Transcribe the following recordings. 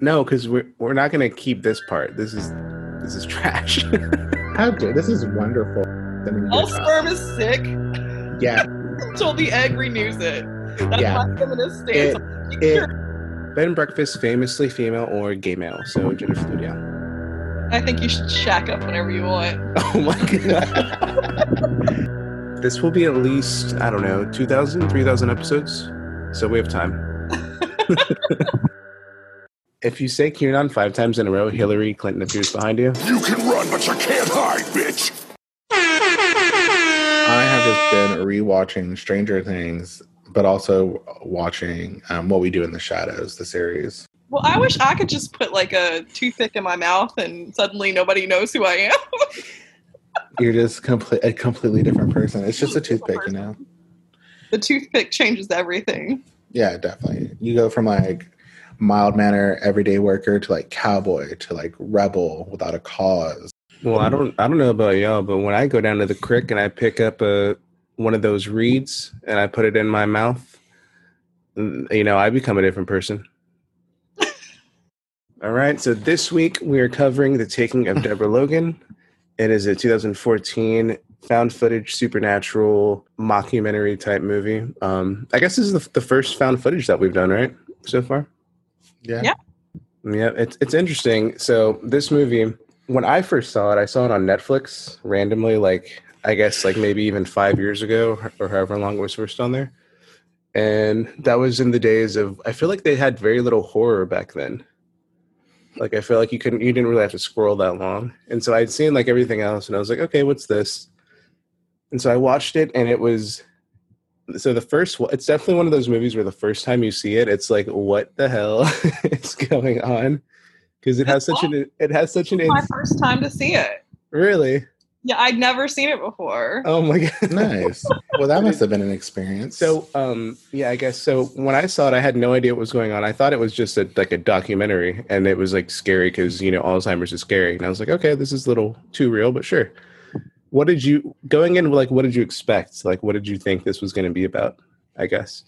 No, because we're we're not gonna keep this part. This is this is trash. How dare this is wonderful. Sending All sperm is sick. Yeah, until the egg renews it. That's Yeah. my feminist stance. It- it-. Bed and breakfast, famously female or gay male. So gender fluid, yeah. I think you should shack up whenever you want. Oh my god. this will be at least I don't know 2,000, 3,000 episodes. So we have time. If you say QAnon five times in a row, Hillary Clinton appears behind you. You can run, but you can't hide, bitch. I have just been rewatching Stranger Things, but also watching um, What We Do in the Shadows, the series. Well, I wish I could just put like a toothpick in my mouth and suddenly nobody knows who I am. You're just complete a completely different person. It's just a toothpick, you know. the toothpick changes everything. Yeah, definitely. You go from like mild manner everyday worker to like cowboy to like rebel without a cause. Well, I don't I don't know about y'all, but when I go down to the creek and I pick up a one of those reeds and I put it in my mouth, mm, you know, I become a different person. All right, so this week we are covering the taking of Deborah Logan. It is a 2014 found footage supernatural mockumentary type movie. Um, I guess this is the, the first found footage that we've done, right? So far. Yeah. Yeah. Yeah, it's it's interesting. So this movie, when I first saw it, I saw it on Netflix randomly, like I guess like maybe even five years ago or however long it was first on there. And that was in the days of I feel like they had very little horror back then. Like I feel like you couldn't you didn't really have to scroll that long. And so I'd seen like everything else and I was like, okay, what's this? And so I watched it and it was so the first it's definitely one of those movies where the first time you see it, it's like, what the hell is going on? Because it has such an it has such an My first time to see it. really. Yeah, I'd never seen it before. Oh my god. Nice. Well, that must have been an experience. So um yeah, I guess so when I saw it I had no idea what was going on. I thought it was just a like a documentary and it was like scary cuz you know Alzheimer's is scary. And I was like, okay, this is a little too real, but sure. What did you going in like what did you expect? Like what did you think this was going to be about? I guess.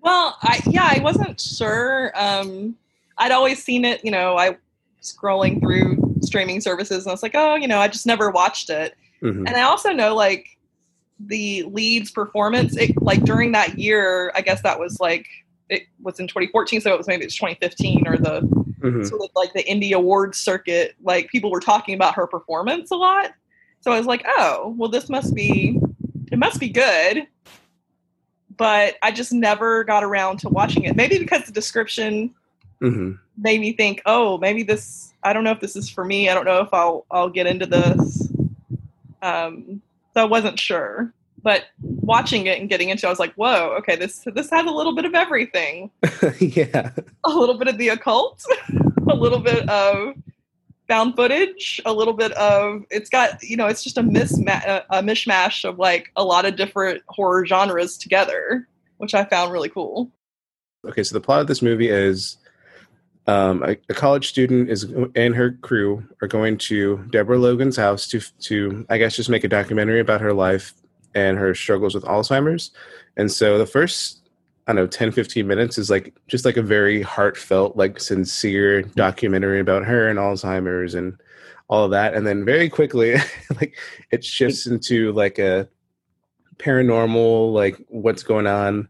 Well, I yeah, I wasn't sure. Um, I'd always seen it, you know, I scrolling through streaming services and I was like, oh, you know, I just never watched it. Mhm. And I also know like the lead's performance, it, like during that year, I guess that was like it was in 2014, so it was maybe it's 2015 or the Mhm. sort of like the indie awards circuit. Like people were talking about her performance a lot, so I was like, oh, well, this must be it must be good. But I just never got around to watching it. Maybe because the description Mhm. made me think, oh, maybe this. I don't know if this is for me. I don't know if I'll I'll get into this. Um, so I wasn't sure. But watching it and getting into, it, I was like, whoa, okay, this this has a little bit of everything. yeah. A little bit of the occult, a little bit of found footage, a little bit of it's got you know it's just a misma- a mishmash of like a lot of different horror genres together, which I found really cool. Okay, so the plot of this movie is um, a, a college student is and her crew are going to Deborah Logan's house to to I guess just make a documentary about her life and her struggles with Alzheimer's. And so the first I don't know 10 15 minutes is like just like a very heartfelt like sincere documentary about her and Alzheimer's and all of that. And then very quickly like it shifts into like a paranormal like what's going on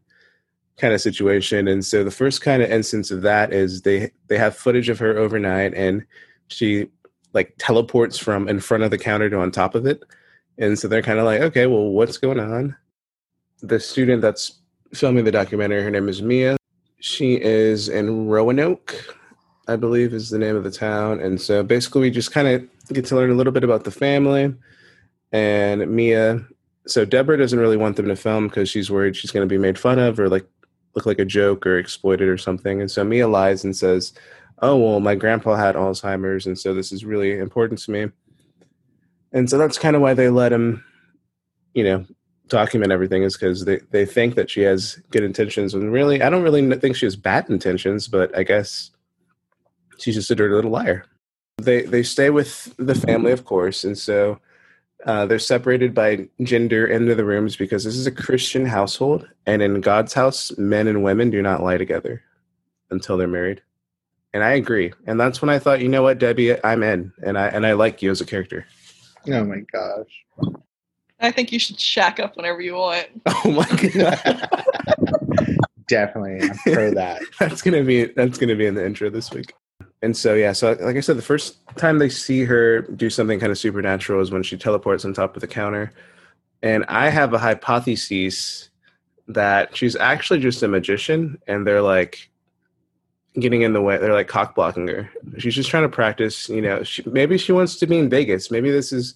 kind of situation. And so the first kind of instance of that is they they have footage of her overnight and she like teleports from in front of the counter to on top of it. And so they're kind of like okay well what's going on? The student that's filming the documentary her name is mia she is in roanoke i believe is the name of the town and so basically we just kind of get to learn a little bit about the family and mia so deborah doesn't really want them to film because she's worried she's going to be made fun of or like look like a joke or exploited or something. And so Mia lies and says, Oh, well, my grandpa had Alzheimer's, and so this is really important to me. And so that's kind of why they let him, you know, document everything, is because they, they think that she has good intentions. And really, I don't really think she has bad intentions, but I guess she's just a dirty little liar. They, they stay with the family, of course. And so uh, they're separated by gender into the rooms because this is a Christian household, and in God's house, men and women do not lie together until they're married. and I agree. And that's when I thought, you know what, Debbie, I'm in, and I and I like you as a character. Oh my gosh. I think you should shack up whenever you want. Oh my god, Definitely. I'm pro that. that's gonna be that's gonna be in the intro this week. And so yeah, so like I said, the first time they see her do something kind of supernatural is when she teleports on top of the counter. And I have a hypothesis that she's actually just a magician, and they're like getting in the way. They're like cock blocking her. She's just trying to practice. You know, she, maybe she wants to be in Vegas. Maybe this is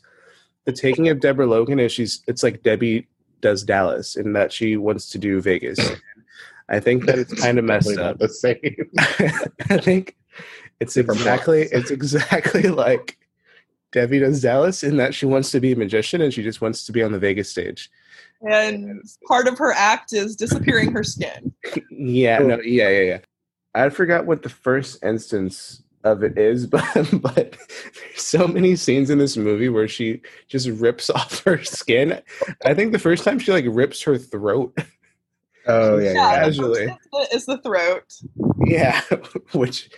the taking of Deborah Logan. Is she's it's like Debbie does Dallas, in that she wants to do Vegas. I think that it's kind of messed up. the same. I think it's Different exactly blocks. it's exactly like Debbie does Dallas in that she wants to be a magician and she just wants to be on the Vegas stage. And part of her act is disappearing her skin. Yeah, no, yeah, yeah, yeah. I forgot what the first instance of it is, but but there's so many scenes in this movie where she just rips off her skin. I think the first time she like rips her throat. Oh yeah, Yeah, yeah. the Casually. first is the throat. Yeah, which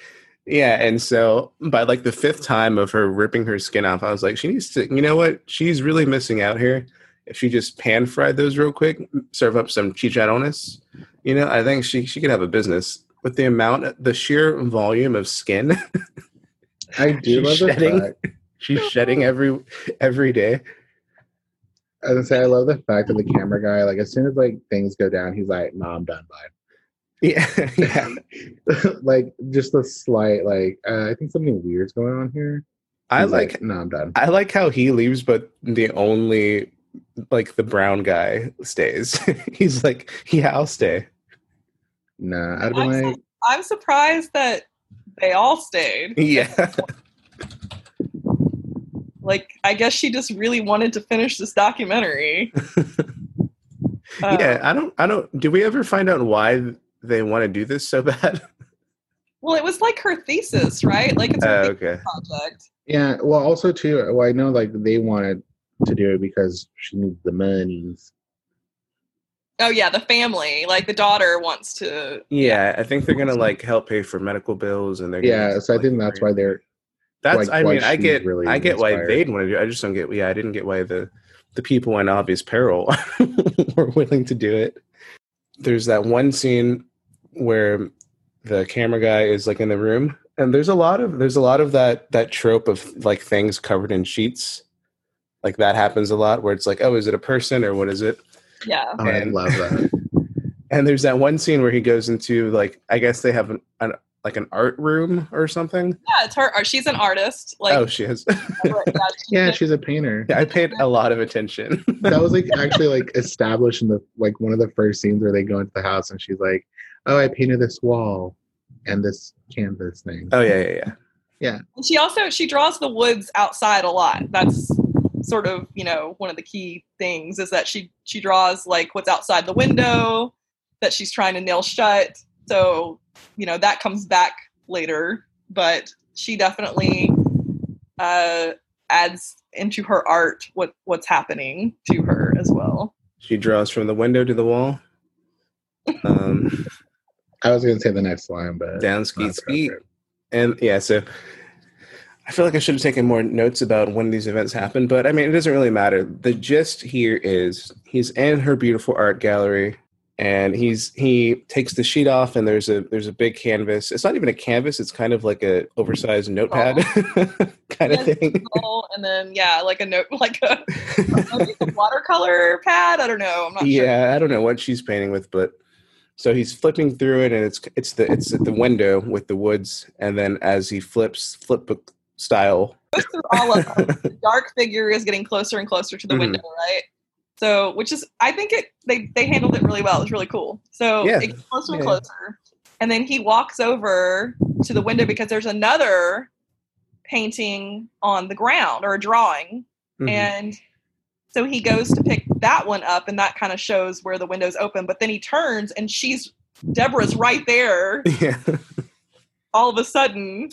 yeah, and so by like the fifth time of her ripping her skin off, I was like, she needs to. You know what? She's really missing out here. If she just pan fried those real quick, serve up some chicharrones, you know, I think she she could have a business with the amount, the sheer volume of skin I do She's love the shedding. fact. she's shedding every every day. I was say I love the fact that the camera guy, like as soon as like things go down, he's like, "Nah, I'm done." Bye. Yeah, yeah. like just a slight like uh, I think something weird's going on here. I He's like no, I'm done. I like how he leaves, but the only like the brown guy stays. He's like, yeah, I'll stay. Nah, I'd be I'm like, I'm surprised that they all stayed. Yeah. Like, I guess she just really wanted to finish this documentary. Uh, yeah, I don't I don't do we ever find out why they want to do this so bad? Well, it was like her thesis, right? Like it's Uh, a okay. project. yeah. Well, also too, well, I know like they wanted to do it because she needs the monies. Oh yeah, the family. Like the daughter wants to. Yeah, I think they're gonna like help pay for medical bills and they're gonna Yeah, just, so I think that's why they're That's like, I mean I get really I get why inspired. they'd want to do it. I just don't get yeah, I didn't get why the the people in obvious peril were willing to do it. There's that one scene where the camera guy is like in the room and there's a lot of there's a lot of that that trope of like things covered in sheets. Like that happens a lot where it's like, oh, is it a person or what is it? Yeah. oh, I love that. And there's that one scene where he goes into like I guess they have an, an like an art room or something. Yeah, it's her. She's an artist. Like, oh, she has. yeah, she she's a painter. I paid a lot of attention. that was like actually like established in the like one of the first scenes where they go into the house and she's like, "Oh, I painted this wall and this canvas thing." oh yeah, yeah, yeah, yeah. And she also she draws the woods outside a lot. That's sort of you know one of the key things is that she she draws like what's outside the window that she's trying to nail shut. So you know that comes back later, but she definitely uh, adds into her art what what's happening to her as well. She draws from the window to the wall. Um, I was gonna say the next line, but down not skeet skeet, and yeah. So I feel like I should have taken more notes about when these events happen, but I mean, it doesn't really matter. The gist here is he's in her beautiful art gallery, and he's he takes the sheet off, and there's a there's a big canvas. It's not even a canvas; it's kind of like a oversized notepad kind of thing. And then yeah, like a note, like a, a watercolor pad. I don't know. I'm not sure. yeah i don't know what she's painting with but so he's flipping through it and it's it's the it's at the window with the woods and then as he flips flip style goes through all of them. the dark figure is getting closer and closer to the Mhm. window, right? So, which is, I think it they they handled it really well. It was really cool. So Yeah. it gets closer and closer, and then he walks over to the window because there's another painting on the ground or a drawing, Mhm. and so he goes to pick that one up, and that kind of shows where the window's open. But then he turns, and she's Deborah's right there. yeah all of a sudden,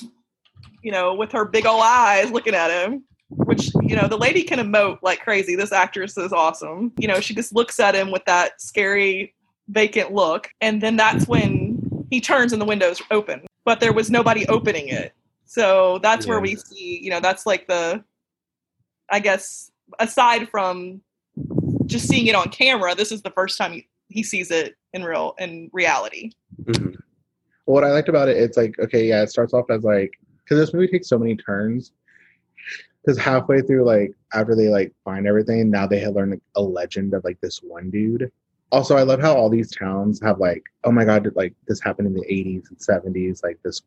you know, with her big old eyes looking at him, which, you know, the lady can emote like crazy. This actress is awesome. You know, she just looks at him with that scary, vacant look. And then that's when he turns and the window's open. but there was nobody opening it. So that's where we see, you know, that's like the, I guess, aside from just seeing it on camera, this is the first time he, he sees it in real in reality. Mhm. what I liked about it, it's like okay, yeah, it starts off as like because this movie takes so many turns. Because halfway through, like after they like find everything, now they have learned like, a legend of like this one dude. Also, I love how all these towns have like, oh my god, like this happened in the '80s and '70s, like this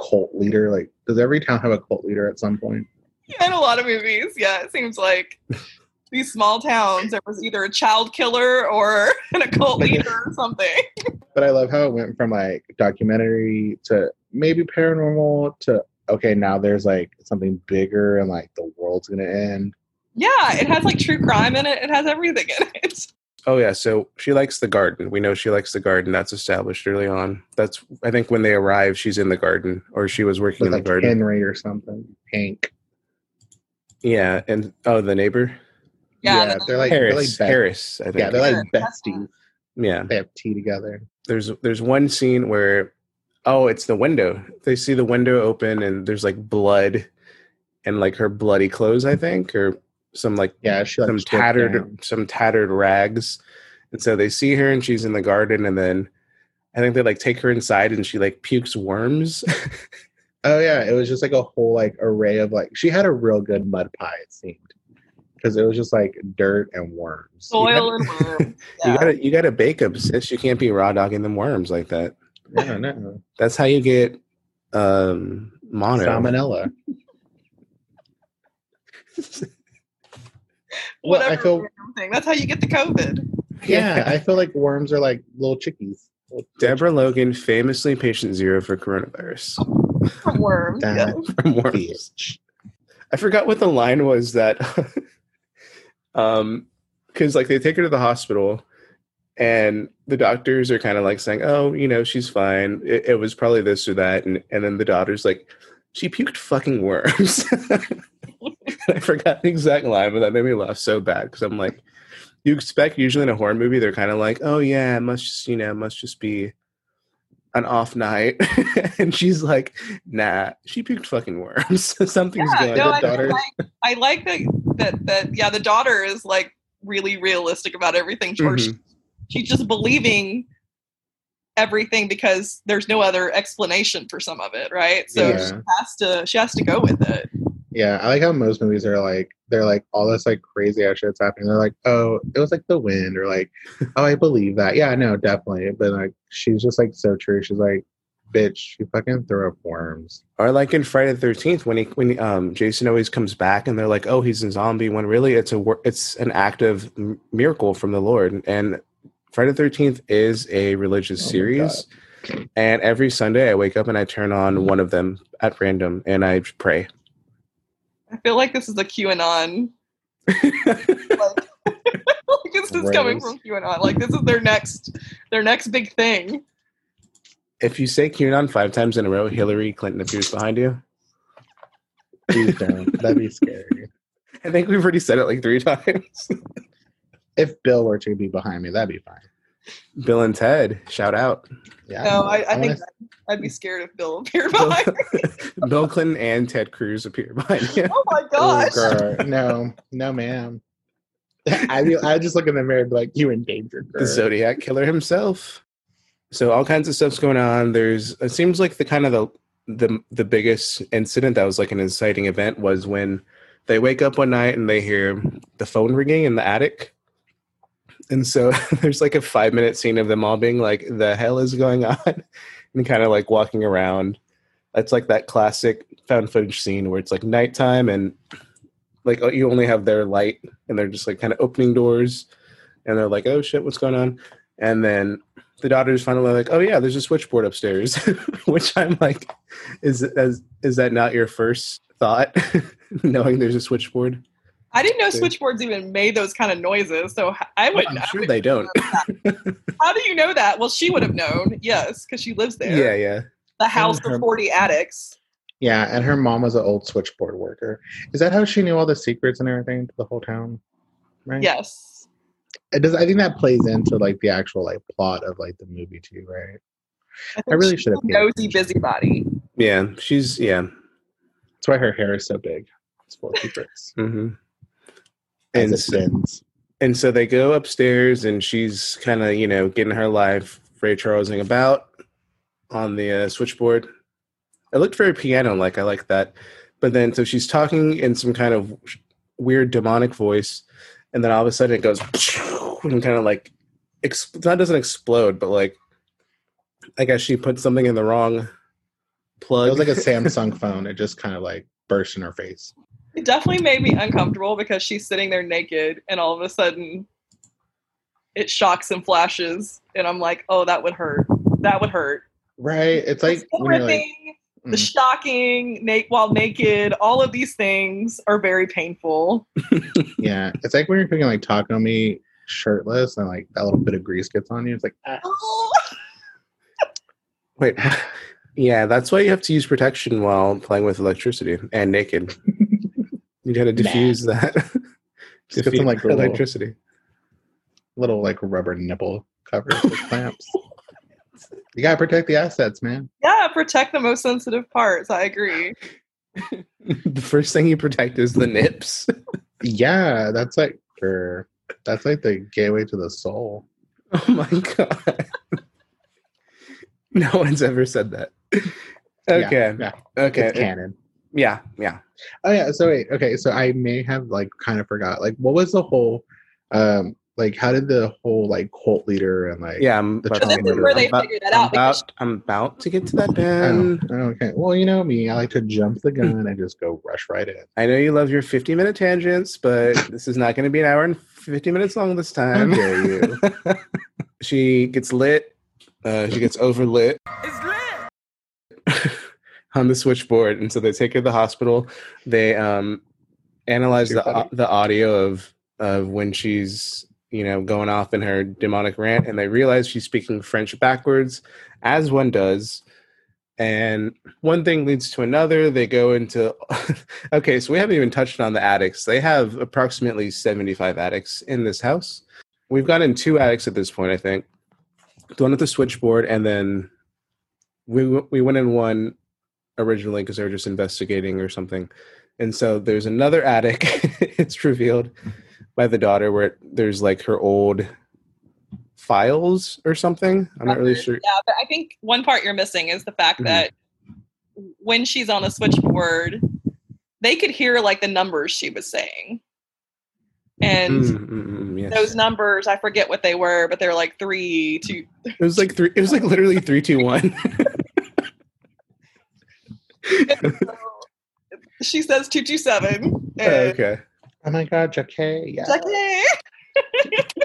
cult leader. Like, does every town have a cult leader at some point? Yeah, in a lot of movies, yeah, it seems like these small towns there was either a child killer or an occult leader or something. But I love how it went from like documentary to maybe paranormal to okay, now there's like something bigger and like the world's gonna end. Yeah, it has like true crime in it. It has everything in it. Oh yeah, so she likes the garden. We know she likes the garden. That's established early on. That's I think when they arrive, she's in the garden, or she was working With in the like garden. Henry or something. Hank. Yeah, and oh, the neighbor Yeah, Yeah, the- they're like they're like Harris. best- Harris, I think. Yeah, they're like Yeah, besties. yeah. They have tea together. There's there's one scene where oh, it's the window. They see the window open, and there's like blood, and like her bloody clothes, I think, or some like Yeah, some tattered down. some tattered rags and so they see her and she's in the garden and then i think they like take her inside and she like pukes worms Oh yeah, it was just like a whole like array of like she had a real good mud pie. It seemed because it was just like dirt and worms. soil and worms. you gotta you gotta bake them sis you can't be raw dogging them worms like that No, no, that's how you get um mono salmonella. Well, Whatever I feel thing. That's how you get the COVID. yeah, I feel like worms are like little chickies. Little- deborah logan famously patient zero for coronavirus From worms. That yeah. from worms. I forgot what the line was that um because like they take her to the hospital and the doctors are kind of like saying, Oh, you know, she's fine. It, it was probably this or that, and and then the daughter's like, She puked fucking worms. I forgot the exact line, but that made me laugh so bad because I'm like, you expect usually in a horror movie they're kind of like, Oh yeah, it must just you know, it must just be an off night. and she's like, Nah, she puked fucking worms. Something's Yeah, going no. I, daughter- like, I like that, that that yeah, the daughter is like really realistic about everything. Or she, mm-hmm. She's just believing everything because there's no other explanation for some of it, right? So Yeah. she has to she has to go with it. Yeah, I like how most movies are like they're like all this like crazy ass shit's happening. They're like, oh, it was like the wind, or like, oh, I believe that. Yeah, no, definitely. But like, she's just like so true. She's like, bitch, she fucking threw up worms. Or like in Friday the Thirteenth, when he when um Jason always comes back and they're like, "Oh, he's a zombie." When really it's a wor- it's an act of miracle from the Lord. And Friday the Thirteenth is a religious Oh series, and every Sunday I wake up and I turn on one of them at random and I pray. I feel like this is a QAnon. like, like this is coming from QAnon. Like this is their next their next big thing. if you say QAnon five times in a row, Hillary Clinton appears behind you. Please don't. That'd be scary. I think we've already said it like three times. If Bill were to be behind me, that'd be fine. Bill and Ted, shout out. Yeah. No, I, I, think wanna- I'd be scared if Bill appeared Bill, behind. me. Bill Clinton and Ted Cruz appear behind you. Oh my gosh! girl. No, no, ma'am. I be, I just look in the mirror and be like, you endangered the girl. Zodiac killer himself. So all kinds of stuff's going on. There's it seems like the kind of the the the biggest incident that was like an inciting event was when they wake up one night and they hear the phone ringing in the attic. And so there's like a five minute scene of them all being like, the hell is going on? and kind of like walking around. That's like that classic found footage scene where it's like nighttime and like you only have their light and they're just like kind of opening doors and they're like, oh shit, what's going on? And then the daughter's finally like, oh yeah, there's a switchboard upstairs, which I'm like, is is is that not your first thought, knowing there's a switchboard? I didn't know Yeah. switchboards even made those kind of noises, so h- I would. I'm I sure would- they don't. How do you know that? Well, she would have known. Yes, because she lives there. yeah, yeah. The house her- of forty attics. Yeah, and her mom was an old switchboard worker. Is that how she knew all the secrets and everything to the whole town? Right. Yes. It does. I think that plays into like the actual like plot of like the movie too, right? think I really should have a paid nosy busybody. Yeah, she's yeah. That's why her hair is so big. It's full of secrets. hmm As And so, and so they go upstairs, and she's kind of you know getting her life Ray Charlesing about on the uh, switchboard. It looked very piano like. I like that. But then, so she's talking in some kind of weird demonic voice, and then all of a sudden it goes and kind of like ex- that doesn't explode, but like I guess she put something in the wrong plug. It was like a Samsung phone. It just kind of like burst in her face. It definitely made me uncomfortable because she's sitting there naked, and all of a sudden, it shocks and flashes, and I'm like, oh, that would hurt. That would hurt. Right? It's like the when you're like, ripping, the mm. shocking, na- while naked, all of these things are very painful. yeah, it's like when you're cooking like taco meat shirtless and like that little bit of grease gets on you. It's like, ah. Oh, Wait, yeah, that's why you have to use protection while playing with electricity and naked. You got to diffuse that. Just get some, like, electricity. little like rubber nipple covers with clamps. You gotta protect the assets, man. yeah, protect the most sensitive parts. I agree. the first thing you protect is the nips. Yeah, that's like for that's like the gateway to the soul. Oh my god. no one's ever said that. Okay. Yeah, Okay. it's canon. Yeah. Yeah. Oh yeah. So wait. Okay. So I may have like kind of forgot. Like, what was the whole? Um, like, how did the whole like cult leader and like? Yeah. I'm The about, So this is where they I'm about- figured that I'm out because- I'm about to get to that, Oh, okay. Well, you know me. I like to jump the gun and just go rush right in. I know you love your 50 minute tangents, but this is not going to be an hour and 50 minutes long this How time. dare you? she gets lit. Uh, she gets overlit on the switchboard, and so they take her to the hospital. They um, analyze the funny. the audio of of when she's you know going off in her demonic rant, and they realize she's speaking French backwards, as one does. And one thing leads to another. They go into okay, so we haven't even touched on the attics. They have approximately seventy five attics in this house. We've got in two attics at this point, I think. The one at the switchboard, and then we we went in one originally because they were just investigating or something. And so there's another attic. it's revealed by the daughter where there's like her old files or something. I'm not really sure. Yeah, but I think one part you're missing is the fact Mhm. that when she's on the switchboard, they could hear like the numbers she was saying. And Mm, mm, mm, yes. those numbers, I forget what they were, but they were like three, two. It was like three. It was like literally three, two, one. she says 227. Oh, okay. Oh my god, Jackie. Yeah. It's like, "Eh."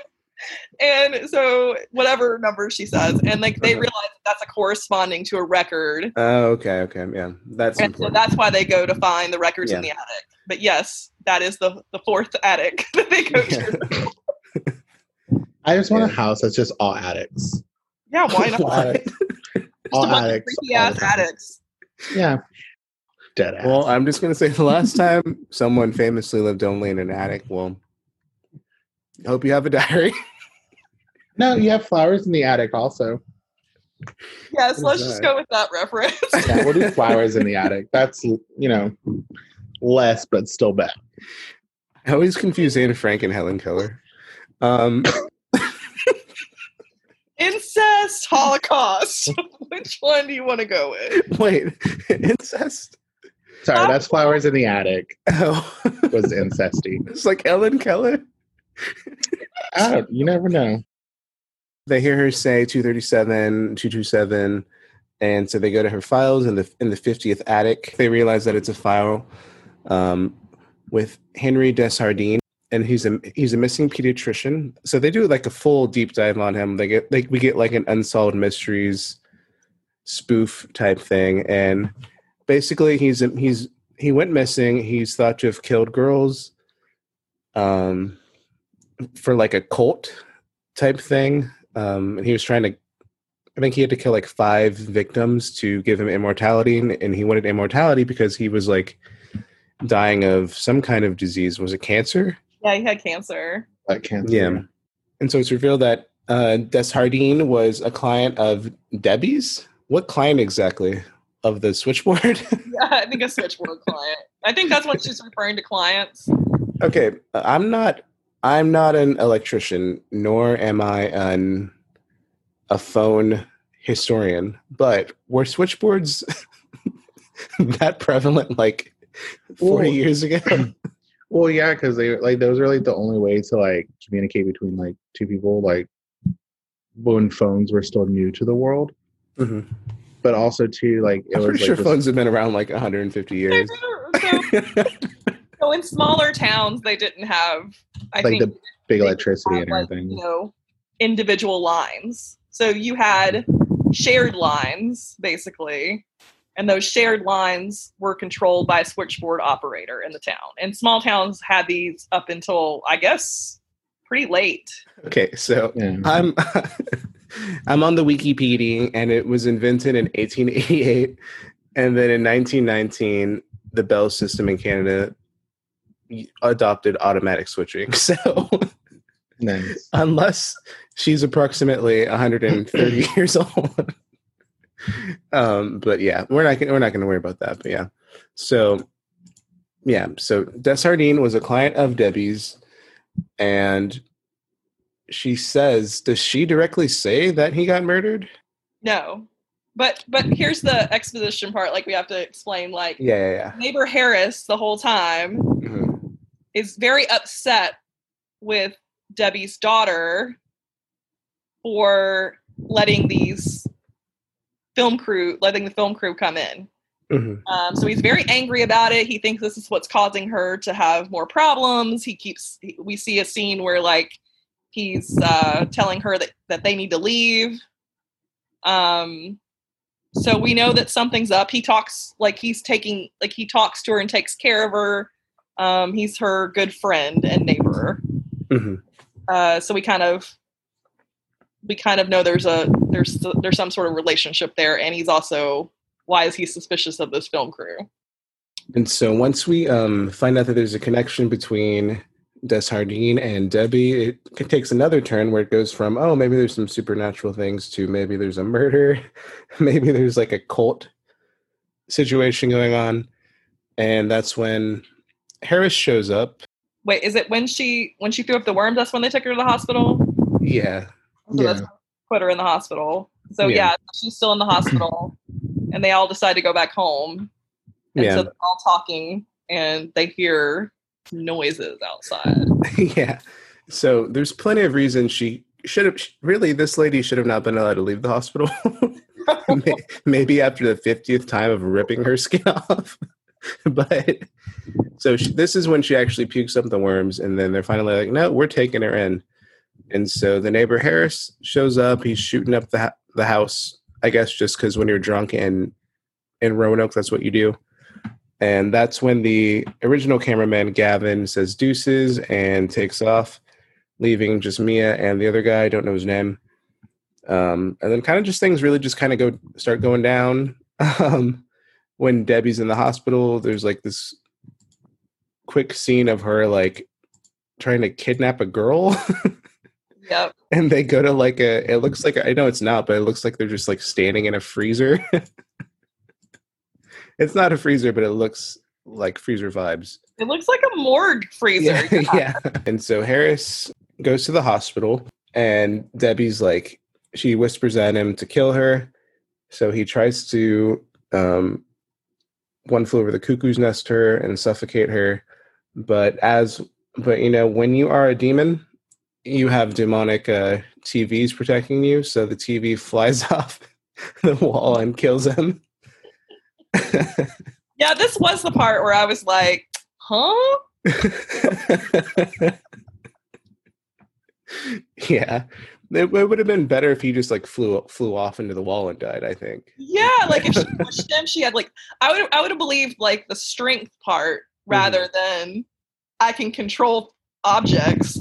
and so whatever number she says, and like they Uh-huh. realize that that's a corresponding to a record. Oh, okay. Okay. Yeah, that's And so that's why they go to find the records in the attic. But yes, that is the the fourth attic that they go to. I just want a house that's just all attics. yeah, why not? All attics. Just All a attics. creepy all ass attics. Yeah. Dead ass. Well, I'm just gonna say the last time someone famously lived only in an attic. Well, I hope you have a diary. no, you have flowers in the attic also. Yes, What let's just go with that reference. Yeah, we'll do flowers in the attic. That's you know less but still bad. I always confuse Anne Frank and Helen Keller. Um, Incest, Holocaust. Which one do you want to go with? wait, incest? Sorry, that's flowers in the attic Oh, was incesty. it's like Ellen Keller. I don't, you never know. They hear her say 237, 227, and so they go to her files in the in the 50th attic. They realize that it's a file um, with Henry Desjardins, and he's a he's a missing pediatrician. So they do like a full deep dive on him. They get like we get like an unsolved mysteries spoof type thing, and basically he's he's he went missing. He's thought to have killed girls, um, for like a cult type thing. Um, and he was trying to, I think he had to kill like five victims to give him immortality, and, and he wanted immortality because he was like dying of some kind of disease. Was it cancer? Yeah, he had cancer. That cancer. Yeah. And so it's revealed that Uh, Desjardins was a client of Debbie's. What client exactly of the switchboard? Yeah, I think a switchboard client. I think that's what she's referring to clients. okay, I'm not. I'm not an electrician, nor am I an a phone historian. But were switchboards that prevalent like 40 Well- years ago? Well, yeah, because they like those are like the only way to like communicate between like two people, like when phones were still new to the world. Mhm. But also too, like it I'm was pretty like sure this- phones have been around like 150 years. So, so in smaller towns, they didn't have. I like think the big electricity have, and like, everything. you know, individual lines. So you had shared lines, basically, and those shared lines were controlled by a switchboard operator in the town. And small towns had these up until, I guess, pretty late. okay, so Yeah. I'm I'm on the Wikipedia, and it was invented in 1888, and then in 1919, the Bell system in Canada adopted automatic switching. So Nice. unless she's approximately 130 years old, um, but yeah, we're not gonna, we're not going to worry about that. But yeah, so yeah, so Desjardins was a client of Debbie's, and she says, does she directly say that he got murdered? No. But but here's the exposition part. Like we have to explain. Like Yeah, yeah, neighbor Harris the whole time yeah. Mhm. is very upset with Debbie's daughter for letting these film crew, letting the film crew come in. Mhm. Um, so he's very angry about it. He thinks this is what's causing her to have more problems. He keeps. We see a scene where like he's uh, telling her that that they need to leave. Um, so we know that something's up. He talks like he's taking like he talks to her and takes care of her. Um, he's her good friend and neighbor. Mhm. Uh, so we kind of we kind of know there's a there's there's some sort of relationship there, and he's also why is he suspicious of this film crew? And so once we um, find out that there's a connection between Desjardins and Debbie, it takes another turn where it goes from, oh, maybe there's some supernatural things to maybe there's a murder, maybe there's like a cult situation going on. And that's when Harris shows up. Wait, is it when she when she threw up the worms? That's when they took her to the hospital. Yeah. So that's Yeah. put her in the hospital. So Yeah. yeah. she's still in the hospital, and they all decide to go back home. And Yeah. so they're all talking, and they hear noises outside. yeah. So there's plenty of reasons she should have, really, this lady should have not been allowed to leave the hospital. Maybe after the 50th time of ripping her skin off but so she, this is when she actually pukes up the worms and then they're finally like no we're taking her in and so the neighbor harris shows up he's shooting up the, the house i guess just because when you're drunk in in roanoke that's what you do. And that's when the original cameraman gavin says deuces and takes off leaving just mia and the other guy i don't know his name. Um, and then kind of just things really just kind of go start going down. Um, when debbie's in the hospital there's like this quick scene of her like trying to kidnap a girl Yep. and they go to like a it looks like i know it's not but it looks like they're just like standing in a freezer it's not a freezer but it looks like freezer vibes It looks like a morgue freezer. yeah, yeah. And so Harris goes to the hospital, and Debbie's like, she whispers at him to kill her. So he tries to um, one flew over the cuckoo's nest her and suffocate her. But as but you know, when you are a demon, you have demonic uh, TVs protecting you. So the TV flies off the wall and kills him. Yeah, this was the part where I was like, huh? yeah, it, it would have been better if he just like flew flew off into the wall and died. I think. Yeah, like if she pushed him, she had like I would I would have believed like the strength part rather than I can control objects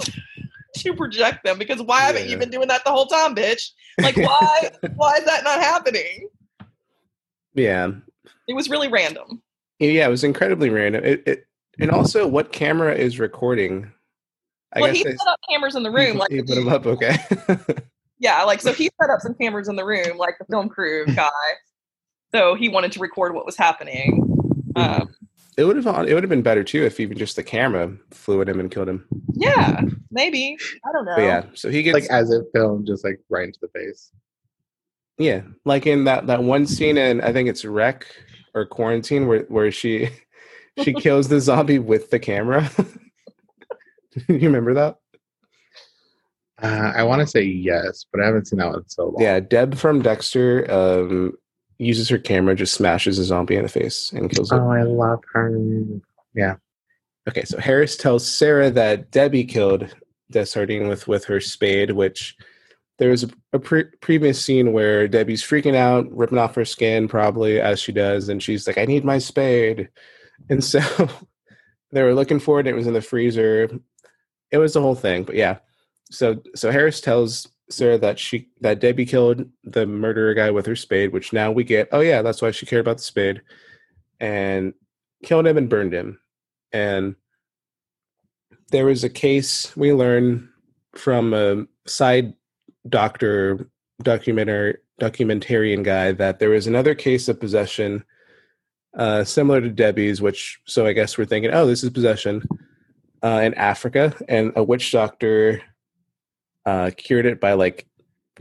to project them because why haven't you been doing that the whole time, bitch? Like why why is that not happening? Yeah, It was really random. yeah, it was incredibly random. It, it and also what camera is recording? I well, he set up cameras in the room like he put them up. Okay. Yeah, like so he set up some cameras in the room, like the film crew guy. So he wanted to record what was happening. Um, It would have it would have been better too if even just the camera flew at him and killed him. yeah, maybe. I don't know. But yeah, so he gets like as it filmed, just like right into the face. yeah, like in that that one scene in I think it's REC or Quarantine where where she she kills the zombie with the camera. you remember that? Uh, I want to say yes, but I haven't seen that one in so long. Yeah, Deb from Dexter um, uses her camera, just smashes a zombie in the face and kills it. Oh, I love her. Yeah. Okay, so Harris tells Sarah that Debbie killed Desjardins with with her spade, which there was a, a pre- previous scene where Debbie's freaking out, ripping off her skin, probably as she does, and she's like, "I need my spade," and so they were looking for it. And it was in the freezer. It was the whole thing, but yeah. So so Harris tells Sarah that she that Debbie killed the murderer guy with her spade, which now we get. Oh yeah, that's why she cared about the spade, and killed him and burned him. And there was a case we learn from a side doctor documentary documentarian guy that there was another case of possession uh, similar to Debbie's, which so I guess we're thinking, oh, this is possession uh, in Africa, and a witch doctor uh, cured it by like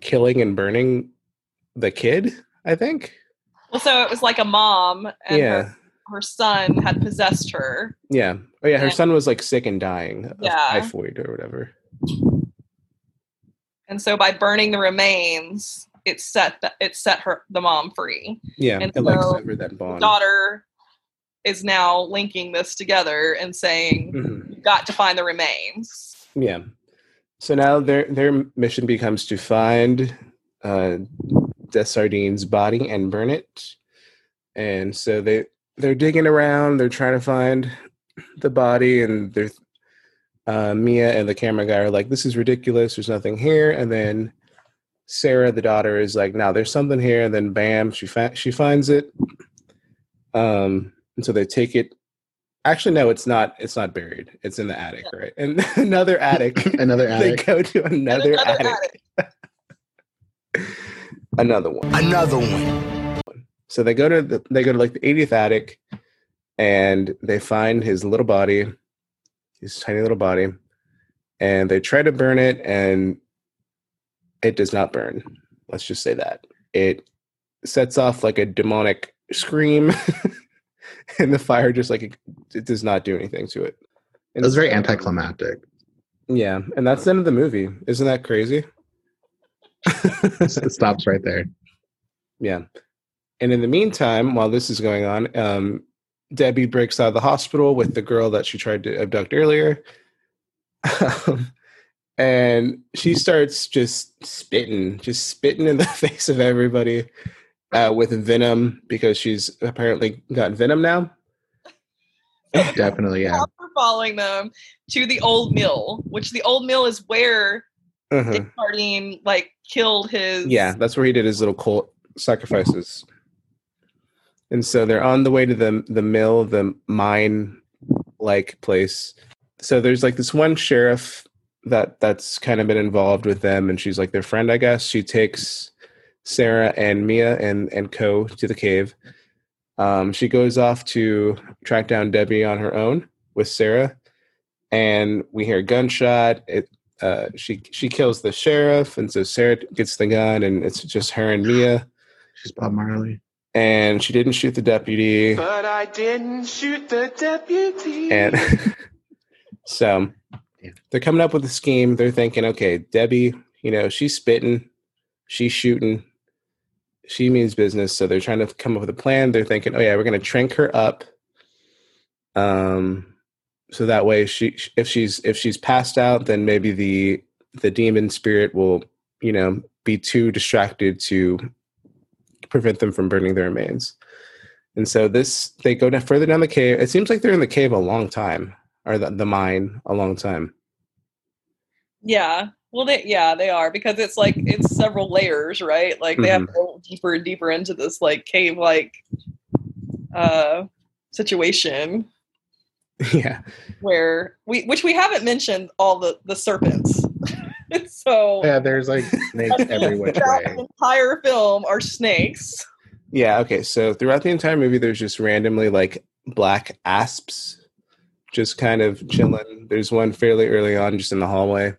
killing and burning the kid. I think. Well, so it was like a mom and yeah, her, her son had possessed her. yeah. Oh yeah, her Yeah. son was like sick and dying of Yeah. typhoid or whatever. And so by burning the remains, it set the, it set her the mom free. Yeah, And it like severed that bond. Daughter is now linking this together and saying, Mhm. "You've got to find the remains." Yeah. So now their their mission becomes to find uh, Desjardins' body and burn it. And so they they're digging around. They're trying to find the body, and they're uh, Mia and the camera guy are like, "This is ridiculous. There's nothing here." And then Sarah, the daughter, is like, "No, there's something here." And then bam, she fa- she finds it. Um, and so they take it. Actually, no, it's not. It's not buried. It's in the attic, right? And another attic. Another attic. they go to And another, another attic, attic. another one. Another one. So they go to the, they go to like the 80th attic, and they find his little body, his tiny little body, and they try to burn it, and it does not burn. Let's just say that it sets off like a demonic scream, and the fire just like it, it does not do anything to it. It was very anticlimactic. Yeah, and that's the end of the movie. Isn't that crazy? it stops right there. Yeah. And in the meantime, while this is going on, um, Debbie breaks out of the hospital with the girl that she tried to abduct earlier. Um, and she starts just spitting, just spitting in the face of everybody uh, with venom because she's apparently got venom now. Definitely, yeah. After following them to the old mill, which the old mill is where Uh-huh. Dick Harding like killed his. Yeah, that's where he did his little cult sacrifices. And so they're on the way to the the mill, the mine like place. So there's like this one sheriff that that's kind of been involved with them and she's like their friend, I guess. She takes Sarah and Mia and and Co to the cave. Um, she goes off to track down Debbie on her own with Sarah, and we hear a gunshot. It uh, she she kills the sheriff, and so Sarah gets the gun, and it's just her and Mia. She's Bob Marley. And she didn't shoot the deputy, But I didn't shoot the deputy. and so they're coming up with a scheme. They're thinking, okay, Debbie, you know, she's spitting, she's shooting, she means business. So they're trying to come up with a plan. They're thinking, oh yeah, we're going to trank her up. Um, so that way, she if she's if she's passed out, then maybe the the demon spirit will, you know, be too distracted to prevent them from burning their remains. And so this they go down further down the cave. It seems like they're in the cave a long time, or the, the mine a long time. Yeah. Well, they, yeah, they are because it's like it's several layers, right? Like they have Mhm. to go deeper and deeper into this like cave like uh situation yeah. where we which we haven't mentioned all the the serpents. so Yeah, there's like snakes every which throughout way. the entire film are snakes. Yeah, okay. So throughout the entire movie, there's just randomly like black asps just kind of chilling. There's one fairly early on just in the hallway.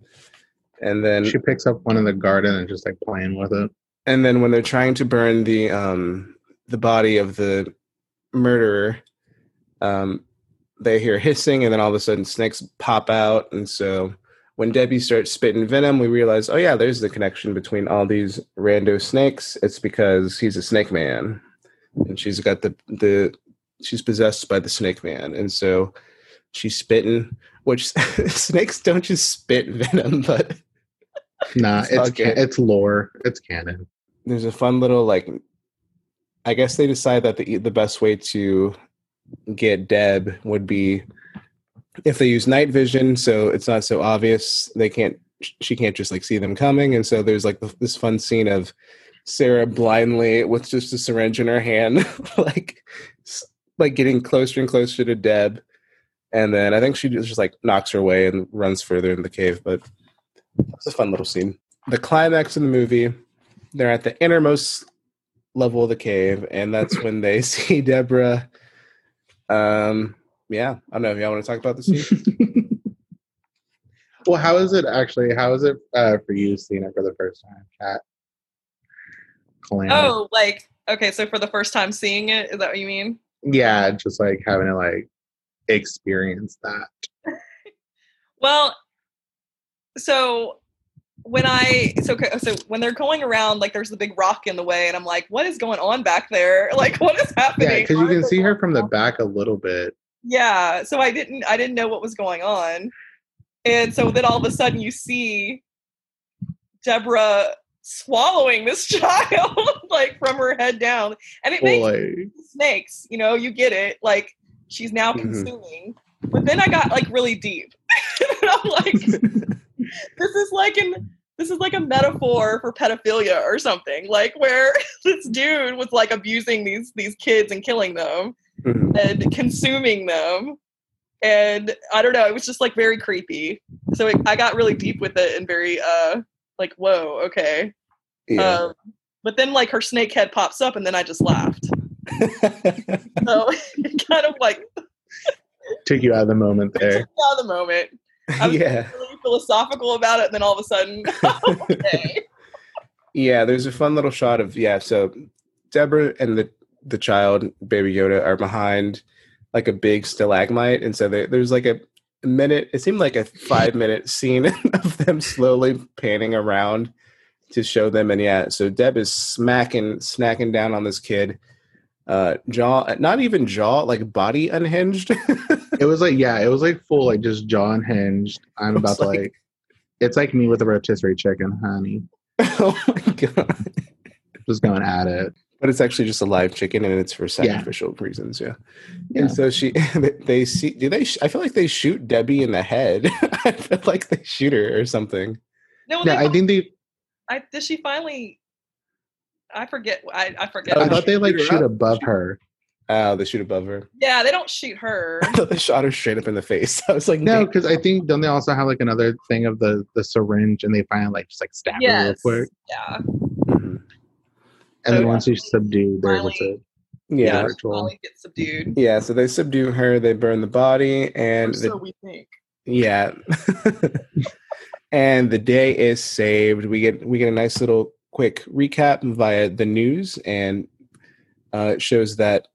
And then She picks up one in the garden and just like playing with it. and then when they're trying to burn the um the body of the murderer, um they hear hissing and then all of a sudden snakes pop out and so when Debbie starts spitting venom, we realize, oh yeah, there's the connection between all these rando snakes. It's because he's a snake man, and she's got the the she's possessed by the snake man, and so she's spitting. Which snakes don't just spit venom, but Nah, It's it's ca- it's lore. It's canon. there's a fun little like. I guess they decide that the the best way to get Deb would be if they use night vision, so it's not so obvious. They can't. She can't just like see them coming, and so there's like this fun scene of Sarah blindly with just a syringe in her hand, like like getting closer and closer to Deb, and then I think she just like knocks her away and runs further in the cave. But it's a fun little scene. The climax of the movie, they're at the innermost level of the cave, and that's when they see Deborah. Um, yeah, I don't know if y'all want to talk about the scene. well, how is it actually? How is it uh, for you seeing it for the first time, Kat? Calamity. Oh, like okay, so for the first time seeing it, is that what you mean? yeah, just like having to like experience that. Well, so when I so so when they're going around, like there's the big rock in the way, and I'm like, what is going on back there? Like, what is happening? Yeah, because you can see her from the back a little bit. Yeah, so I didn't I didn't know what was going on. And so then all of a sudden you see Deborah swallowing this child like from her head down. And it Well, makes snakes, you know, you get it. Like she's now Mhm. consuming. But then I got like really deep. and I'm like, this is like an this is like a metaphor for pedophilia or something. Like where this dude was like abusing these these kids and killing them Mhm. and consuming them. And I don't know, it was just like very creepy. So it, I got really deep with it and very uh like whoa, okay. Yeah. Um, but then like her snake head pops up and then I just laughed. So it kind of like took you out of the moment took there. me out of the moment. I was yeah. really philosophical about it, and then all of a sudden, okay. Yeah, there's a fun little shot of yeah. So Deborah and the the child, Baby Yoda, are behind like a big stalagmite, and so there, there's like a minute. It seemed like a five minute scene of them slowly panning around to show them, and yeah. So Deb is smacking, snacking down on this kid. Uh, jaw, not even jaw, like body unhinged. It was like, yeah, it was like full, like just jaw unhinged. I'm about to like- like, it's like me with a rotisserie chicken, honey. oh my god! Just going at it. But it's actually just a live chicken, and it's for sacrificial reasons. Yeah. Yeah. And so she, they see. Do they? sh- I feel like they shoot Debbie in the head. I feel like they shoot her or something. No, Yeah, they, I think they. I, did she finally? I forget. I, I forget. I thought they like shoot shoot up. above her. Oh, they shoot above her. yeah, they don't shoot her. They shot her straight up in the face. I was like, No, because I think don't they also have like another thing of the the syringe and they finally like just like stab her real quick, Yeah. Mhm. and then So, once she's subdued, they're able to. Yeah. Yeah. Ritual. Gets subdued. Yeah. So they subdue her. They burn the body, Or and so the, we think. yeah. and the day is saved. We get we get a nice little quick recap via the news, and uh, it shows that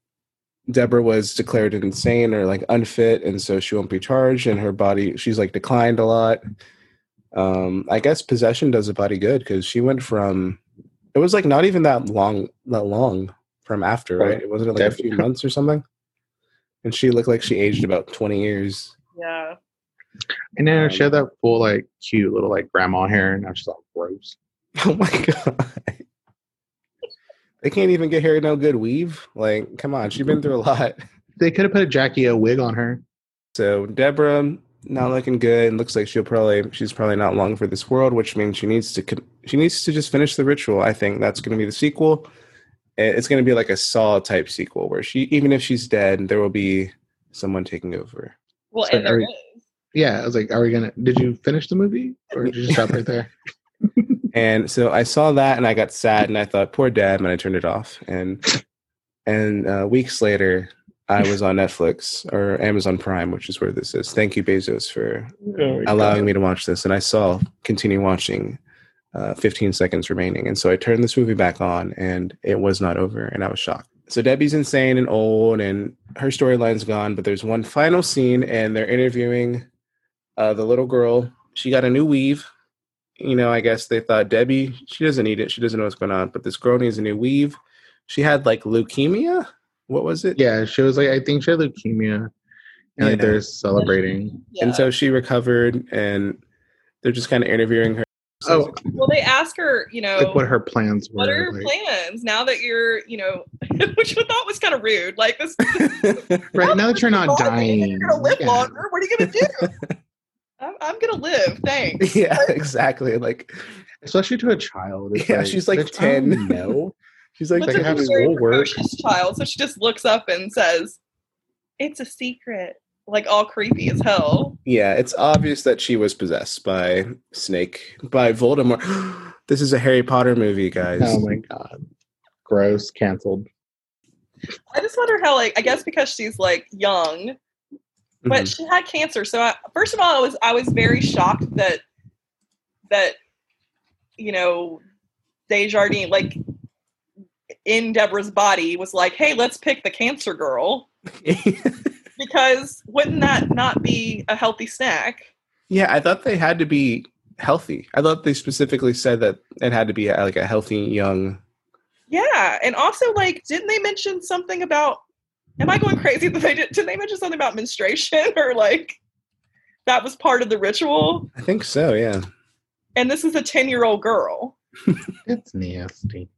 Deborah was declared insane or like unfit, and so she won't be charged. And her body, she's like declined a lot. Um, I guess possession does a body good because she went from it was like not even that long, that long from after, right? It wasn't like a few months or something. And she looked like she aged about twenty years. Yeah. And then Um, she had that full like cute little like grandma hair, and now she's all gross. Oh my god. They can't even get her no good weave. Like, come on, she's been through a lot. They could have put a Jackie O wig on her. So Deborah not looking good. and Looks like she'll probably she's probably not long for this world, which means she needs to she needs to just finish the ritual. I think that's going to be the sequel. It's going to be like a Saw type sequel where she even if she's dead, there will be someone taking over. Well, So and there every- is. Yeah, I was like, are we gonna? Did you finish the movie or did you just stop right there? And so I saw that and I got sad and I thought, poor dad, and I turned it off. And and uh, weeks later, I was on Netflix or Amazon Prime, which is where this is. Thank you, Bezos, for allowing me to watch this. And I saw continue watching. Uh, 15 seconds remaining, and so I turned this movie back on, and it was not over, and I was shocked. So Debbie's insane and old, and her storyline's gone. But there's one final scene, and they're interviewing uh, the little girl. She got a new weave. You know, I guess they thought Debbie, she doesn't need it. She doesn't know what's going on. But this girl needs a new weave. She had like leukemia. What was it? Yeah, she was like, I think she had leukemia, and like they're celebrating. Yeah. And so she recovered, and they're just kind of interviewing her. Oh, well, they ask her, you know, like what her plans were. what are your like- plans now that you're, you know, which I thought was kind of rude. Like this, right now that you're not dying. you're gonna live yeah. longer. What are you gonna do? I'm, I'm gonna live. Thanks. yeah, exactly. Like especially to a child. It's Yeah, she's like bitch, I don't 10. know. she's like, But like, it's have a this very work. child, so she just looks up and says, "It's a secret." Like all creepy as hell. yeah, it's obvious that she was possessed by Snake, by Voldemort. this is a Harry Potter movie, guys. Oh my god. Gross. Cancelled. I just wonder how, like, I guess because she's like young, but Mhm. she had cancer. So I, first of all, I was I was very shocked that that you know Desjardins like in Deborah's body was like, hey, let's pick the cancer girl because wouldn't that not be a healthy snack? yeah, I thought they had to be healthy. I thought they specifically said that it had to be like a healthy young. Yeah, and also like, didn't they mention something about? Am I going crazy? That they did? Did they mention something about menstruation or like that was part of the ritual? I think so. Yeah. And this is a ten year old girl. It's nasty.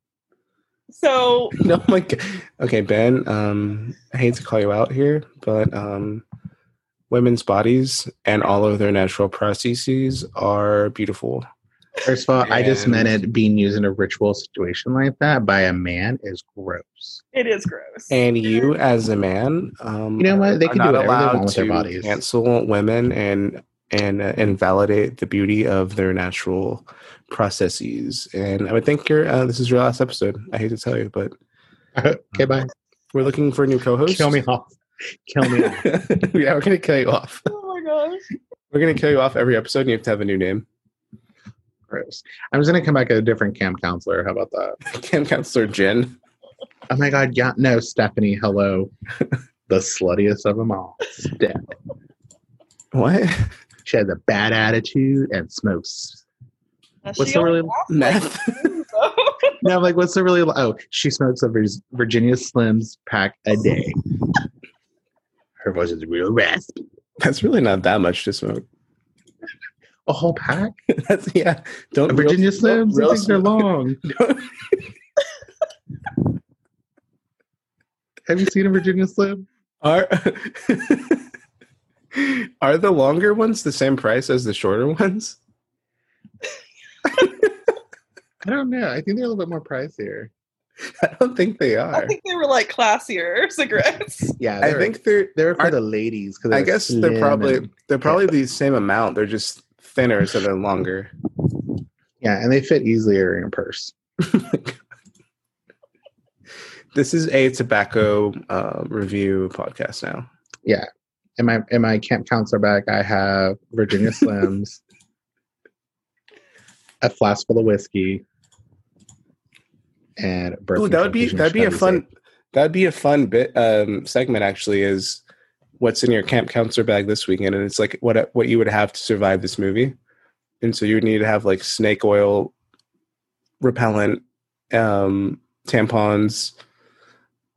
So No, my God. Okay, Ben. Um, I hate to call you out here, but um, women's bodies and all of their natural processes are beautiful. First of all, I just meant it being used in a ritual situation like that by a man is gross. it is gross. And you, as a man, um, You know what? They can do whatever they allowed want with their to bodies. Cancel women and and uh, invalidate the beauty of their natural processes. And I would think you're. Uh, this is your last episode. I hate to tell you, but okay, bye. we're looking for a new co-host. Kill me off. Kill me off. yeah, we're gonna kill you off. oh my gosh. We're gonna kill you off every episode. and You have to have a new name. Gross. I'm just gonna come back as a different camp counselor. How about that? Camp counselor Jen. Oh my god, yeah, no, Stephanie, hello. the sluttiest of them all. Steph. What? She has a bad attitude and smokes. Now, What's the only really Meth. like, No, I'm like, what's the really? Oh, she smokes a Virginia Slims pack a day. Her voice is real raspy. That's really not that much to smoke. A whole pack? That's yeah. Don't A real- Virginia don't Slims? real I think they're long. Have you seen a Virginia Slim? Are are the longer ones the same price as the shorter ones? I don't know. I think they're a little bit more pricier. I don't think they are. I think they were like classier cigarettes. Yeah, I think they're. they're for are- the ladies. Cause I guess they're probably and- they're probably the same amount. They're just thinner, so they're longer. yeah, and they fit easier in a purse. This is a tobacco uh, review podcast now. Yeah. In my in my camp counselor bag, I have Virginia Slims, a flask full of whiskey, and birth Oh, that would be that'd be a fun that'd be a fun bit um, segment. Actually, is what's in your camp counselor bag this weekend, and it's like what what you would have to survive this movie. And so you would need to have like snake oil repellent, um, tampons,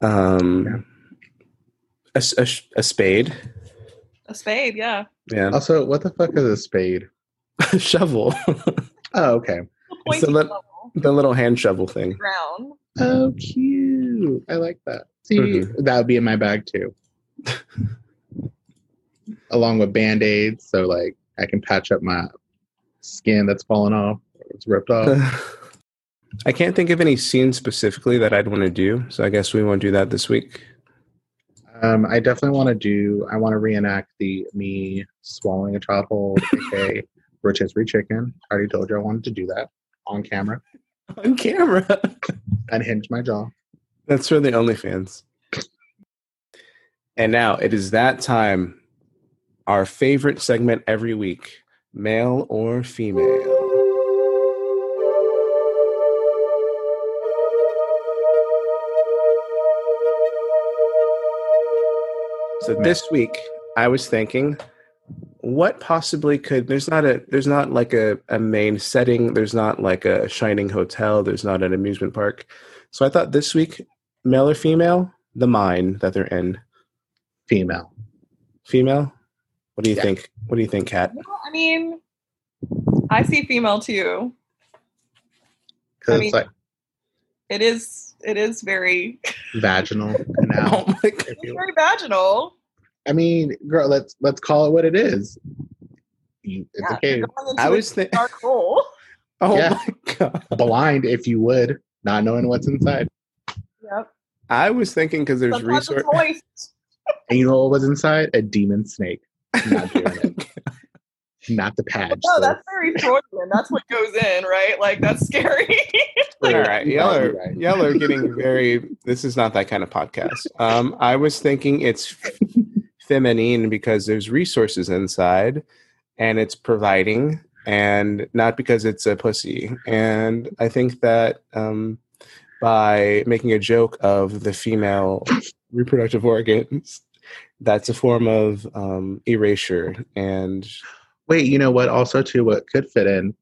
um, a, s- a sh- a spade, A spade, yeah. yeah, Also, what the fuck is a spade? a shovel, Oh, okay. The pointy the little hand shovel thing. ground. Oh, cute. I like that. See, Mhm. that would be in my bag too. Along with band aids, so like I can patch up my skin that's fallen off, or it's ripped off. I can't think of any scenes specifically that I'd want to do, so I guess we won't do that this week. Um, I definitely want to do. I want to reenact the me swallowing a child whole, aka rotisserie chicken. I already told you I wanted to do that on camera. On camera. Unhinge my jaw. That's for the OnlyFans. And now it is that time. Our favorite segment every week male or female. So this week, I was thinking, what possibly could there's not a there's not like a, a main setting, there's not like a shining hotel, there's not an amusement park. So I thought this week, male or female, the mine that they're in. Female. Female? What do you Yeah. think? What do you think, Kat? No, I mean, I see female too. Because I mean- it's like It is. It is very. vaginal canal. Oh my god. It's very vaginal. I mean, girl, let's let's call it what it is. You- It's Yeah, a cave. you're going into I a was thi- dark hole. Oh Yeah. my god. Blind, if you would, not knowing what's inside. Yep. I was thinking because there's Sometimes resource. And you know what was inside? A demon snake. Not doing it. Not the patch. No, so- that's very Freudian. That's what goes in, right? Like that's scary. All right, You're y'all right, are you're right. y'all are getting very. This is not that kind of podcast. Um, I was thinking it's feminine because there's resources inside, and it's providing, and not because it's a pussy. And I think that um, by making a joke of the female reproductive organs, that's a form of um, erasure. And Wait, you know what? Also, too, what could fit in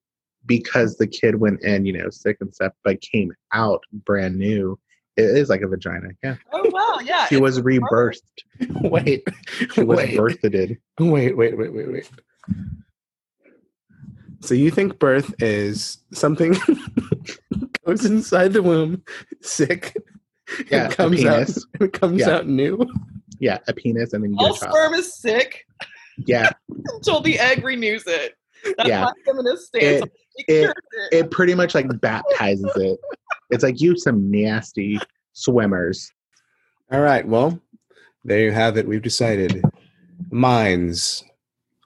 because the kid went in, you know, sick and stuff, but came out brand new. It is like a vagina. Yeah, oh wow, yeah. she was rebirthed. wait, She was wait. birthed. Wait, wait, wait, wait, wait. So you think birth is something goes inside the womb, sick, Yeah, and a comes out, penis. and comes Yeah. out new. Yeah, a penis, and then you get all a child. sperm is sick Yeah, until the egg renews it. That's Yeah. feminist stance. It- It, it- it. it pretty much like baptizes it. It's like you some nasty swimmers. All right, well, there you have it. We've decided minds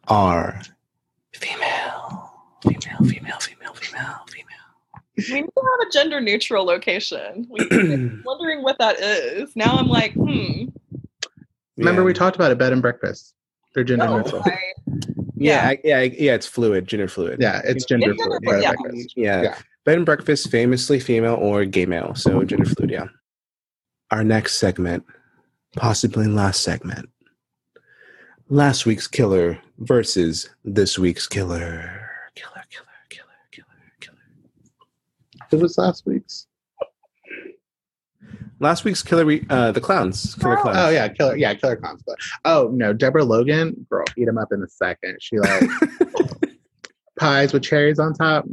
are female, female, female, female, female, female. We need to have a gender neutral location. We've wondering what that is. Now I'm like, hmm. Remember, Yeah. we talked about it. Bed and breakfast. They're gender no, neutral. I- Yeah, yeah, I- yeah. It's fluid, gender fluid. Yeah, it's gender It's fluid. gender fluid, breakfast. yeah. Yeah. Bed and breakfast, famously female or gay male, so gender fluid. Yeah. Our next segment, possibly last segment, last week's killer versus this week's killer. Killer, killer, killer, killer, killer. It was last week's. Last week's killer, we- uh, the clowns. Killer Oh. clowns. Oh yeah, killer. Yeah, killer clowns. But oh no, Deborah Logan, girl, eat him up in a second. She like pies with cherries on top.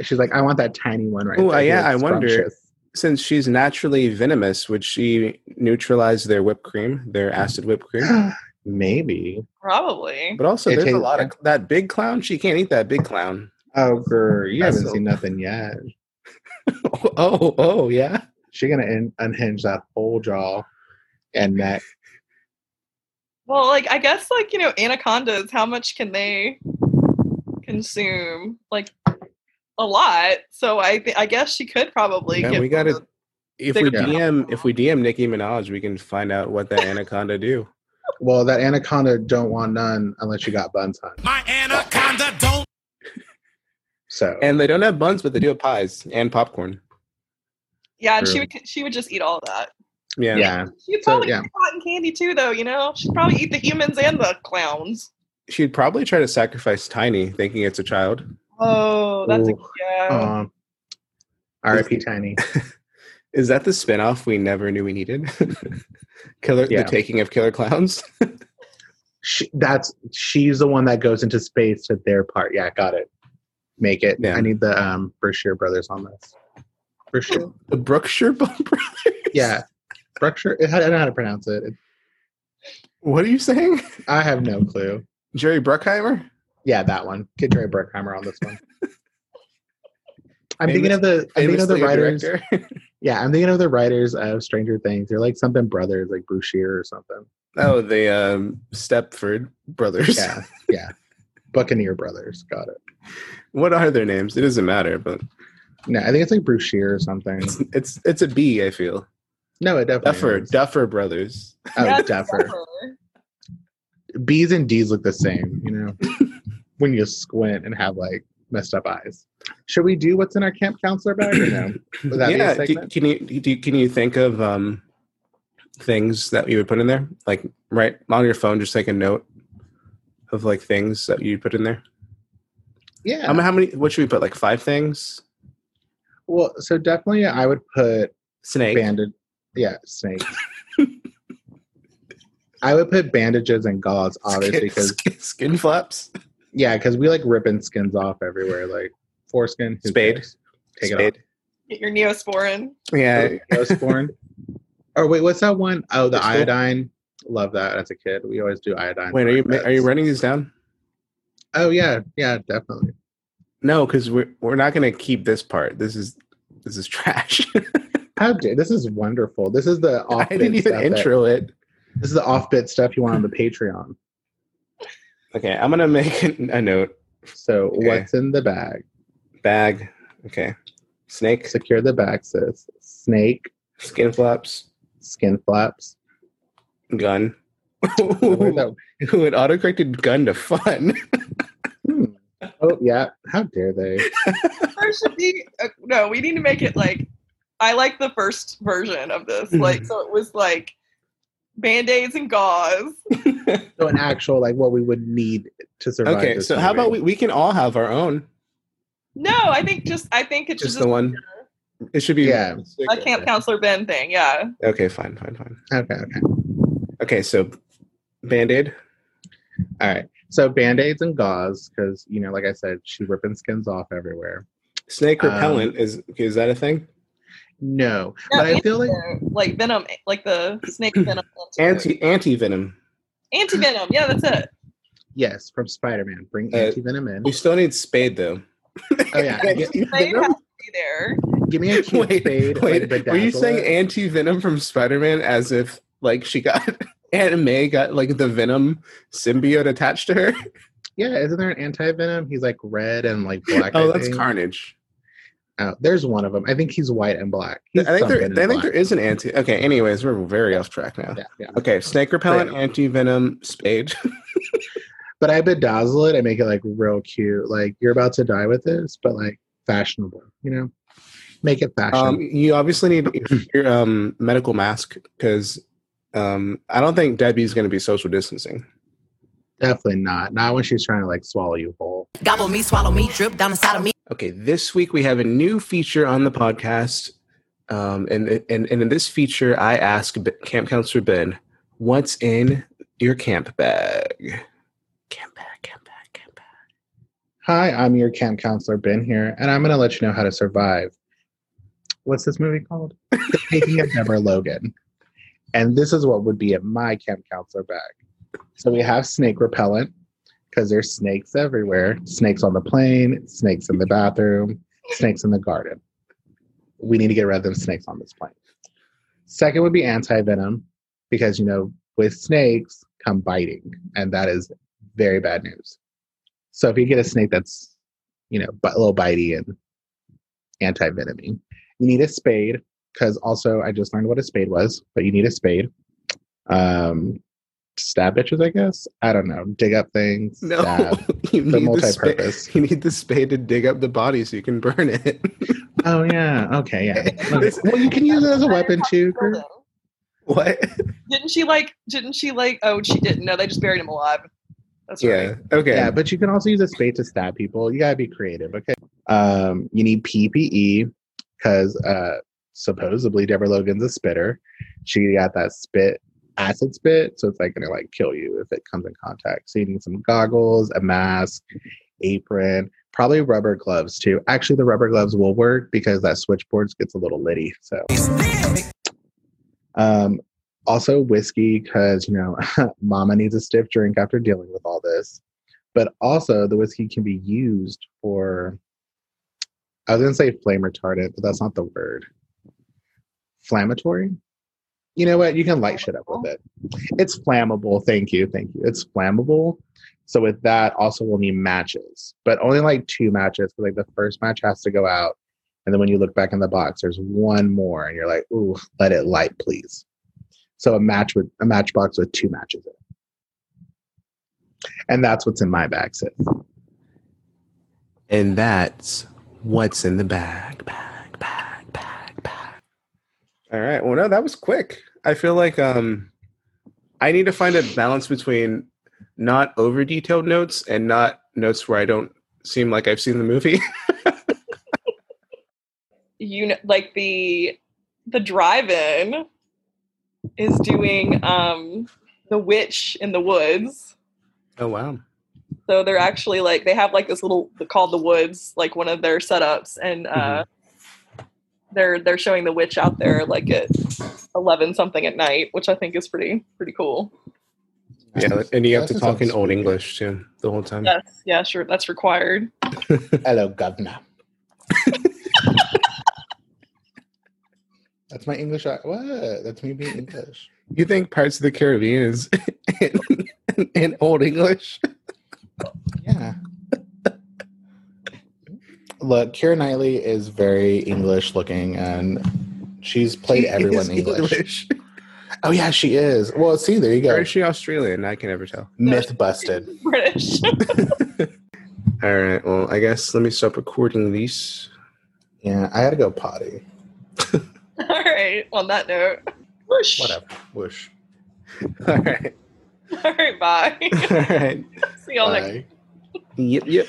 She's like, I want that tiny one right Ooh, there. uh, yeah, I wonder- Since she's naturally venomous, would she neutralize their whipped cream, their acid whipped cream? Maybe. Probably. But also, It there's a lot of that big clown. She can't eat that big clown. Oh, girl, you That's haven't seen nothing yet. oh, oh, yeah. She gonna in- unhinge that whole jaw and neck. Well, like I guess like, you know, anacondas, how much can they consume? Like a lot. So I th- I guess she could probably Yeah, get we gotta- If we Bigger DM, if we DM Nicki Minaj, we can find out what that anaconda do. Well, that anaconda don't want none unless you got buns on. My anaconda don't. So And they don't have buns, but they do have pies and popcorn. Yeah, and she would she would just eat all of that. Yeah. yeah, She'd So, probably yeah. eat cotton candy too, though. You know, she'd probably eat the humans and the clowns. She'd probably try to sacrifice Tiny, thinking it's a child. Oh, that's a, Ooh. yeah. um, R.I.P. Tiny. Is that the spinoff we never knew we needed? Killer, Yeah. the taking of killer clowns. She, that's she's the one that goes into space to their part. Yeah, got it. Make it. Yeah. I need the um Berkshire brothers on this. Berkshire. the Brookshire Brothers. Yeah, Berkshire. I don't know how to pronounce it. It- What are you saying? I have no clue. Jerry Bruckheimer? Yeah, that one. Get Jerry Bruckheimer on this one. I'm Famous- thinking of the. I'm thinking of the writers. Yeah, I'm thinking of the writers of Stranger Things. They're like something brothers, like Brushear or something. Oh, the um, Stepford brothers. Yeah, yeah. Buccaneer Brothers. Got it. what are their names? It doesn't matter, but No, I think it's like Brushear or something. it's it's, it's a B. I feel No, it definitely Duffer is. Duffer brothers. Oh, Yeah, Duffer. B's and D's look the same, you know, when you squint and have like messed up eyes. Should we do what's in our camp counselor bag or no? Would that yeah, be a do- can you do, can you think of um, things that you would put in there? Like right on your phone, just take a note of like things that you put in there. yeah. How, ma- how many? What should we put? Like five things. well, so definitely I would put Snake. bandage. Yeah, snake. I would put bandages and gauze, obviously, because skin, skin flaps. yeah, because we like ripping skins off everywhere, like foreskin. Spade. cares? Take Spade. Get your neosporin. Yeah. Neosporin. or oh, wait, what's that one? Oh, the Crystal? iodine. Love that as a kid. We always do iodine. Wait, are you our are you writing these down? Oh yeah, yeah, definitely. No, because we're we're not going to keep this part. This is this is trash. How dare this is wonderful. This is the off. I didn't even stuff that- intro it. this is the off bit stuff you want on the Patreon. Okay, I'm gonna make a, a note. So Okay. what's in the bag? Bag. Okay. Snake. Secure the bag, sis. Snake, Skin flaps. skin flaps. Gun. Where's that- Who had autocorrected gun to fun? Hmm. Oh yeah, how dare they? There should be uh, no. We need to make it like I like the first version of this. Like so, it was like band aids and gauze. So an actual like what we would need to survive. okay, this so how about we, we can all have our own? No, I think just I think it's Just just, the one. It should be Yeah. a camp counselor Ben thing. Yeah. Okay, fine, fine, fine. Okay, okay. Okay, so band-aid. All right. So band-aids and gauze, because you know, like I said, she ripping skins off everywhere. Snake Um, repellent is is that a thing? No. No, but I feel like like venom, like the snake venom. Anti anti venom. anti venom. Yeah, that's it. yes, from Spider-Man. Bring Uh, anti-venom in. We still need spade though. Oh yeah. Get, Spade has to be there. give me a cute wait, spade. wait, like, were you saying anti venom from Spider Man as if like she got Aunt May got like the venom symbiote attached to her? Yeah, isn't there an anti-venom? He's like red and like black. oh, I that's think. Carnage. Oh, there's one of them. I think he's white and black. He's I think there. I in think there black. is an anti. Okay. Anyways, we're very off track now. Yeah, yeah. Okay, snake repellent, anti venom, spade. But I bedazzle it. I make it like real cute. Like you're about to die with this, but like fashionable. You know, make it fashion. Um, you obviously need your um, medical mask because um, I don't think Debbie's going to be social distancing. Definitely not. Not when she's trying to like swallow you whole. Gobble me, swallow me, drip down inside of me. Okay, this week we have a new feature on the podcast, um, and and and in this feature, I ask Camp Counselor Ben, "What's in your camp bag?" Camp bag, camp bag, camp bag. Hi, I'm your camp counselor Ben here, and I'm going to let you know how to survive. What's this movie called? The Taking of Deborah Logan. And this is what would be in my camp counselor bag. So we have snake repellent because there's snakes everywhere. Snakes on the plane, snakes in the bathroom, snakes in the garden. We need to get rid of them snakes on this plane. Second would be anti venom because you know with snakes come biting, and that is very bad news. So if you get a snake that's, you know, a little bitey and anti-venomy, you need a spade because also I just learned what a spade was, but you need a spade. Um, stab bitches, I guess. I don't know. Dig up things. No, Stab. you The need the multi-purpose. spade. You need the spade to dig up the body so you can burn it. Oh yeah. Okay. Yeah. Okay. Well, you can use it as a weapon too. Kurt. what? Didn't she like? Didn't she like? Oh, she didn't. No, they just buried him alive. That's Yeah. right. Okay. Yeah, but you can also use a spade to stab people. You gotta be creative. Okay. Um, you need PPE because uh, supposedly Deborah Logan's a spitter. She got that spit, acid spit, so it's like gonna like kill you if it comes in contact. So you need some goggles, a mask, apron, probably rubber gloves too. Actually, the rubber gloves will work because that switchboard gets a little litty. So, um, also whiskey because you know mama needs a stiff drink after dealing with all this but also the whiskey can be used for i was to say flame retardant but that's not the word inflammatory. You know what? You can light shit up with it. It's flammable. Thank you. Thank you. It's flammable. So with that, also we'll need matches, but only like two matches. Like the first match has to go out, and then when you look back in the box, there's one more, and you're like, "Ooh, let it light, please." So a match with a matchbox with two matches in it, and that's what's in my bag, sis. And that's what's in the bag, bag, bag. All right. Well, no, that was quick. I feel like um, I need to find a balance between not over detailed notes and not notes where I don't seem like I've seen the movie. you know, like the the drive-in is doing um the witch in the woods. oh wow. So they're actually like they have like this little called the woods, like one of their setups, and uh, they're they're showing the witch out there like at eleven something at night, which I think is pretty pretty cool. Yeah, and you have to talk in old. English too the whole time. Yes, yeah, sure, that's required. Hello, governor. That's my English. What? That's me being English. You think Pirates of the Caribbean is in, in old English? Yeah. Look, Keira Knightley is very English looking, and she's played She everyone is English. Oh yeah, she is. Well, see, there you Or go. is she Australian? I can never tell. Myth busted. British. All right. Well, I guess let me stop recording these. Yeah, I had to go potty. All right. On that note, whoosh. Whatever. Whoosh. All right. All right. Bye. All right. See y'all next. Yep. Yep.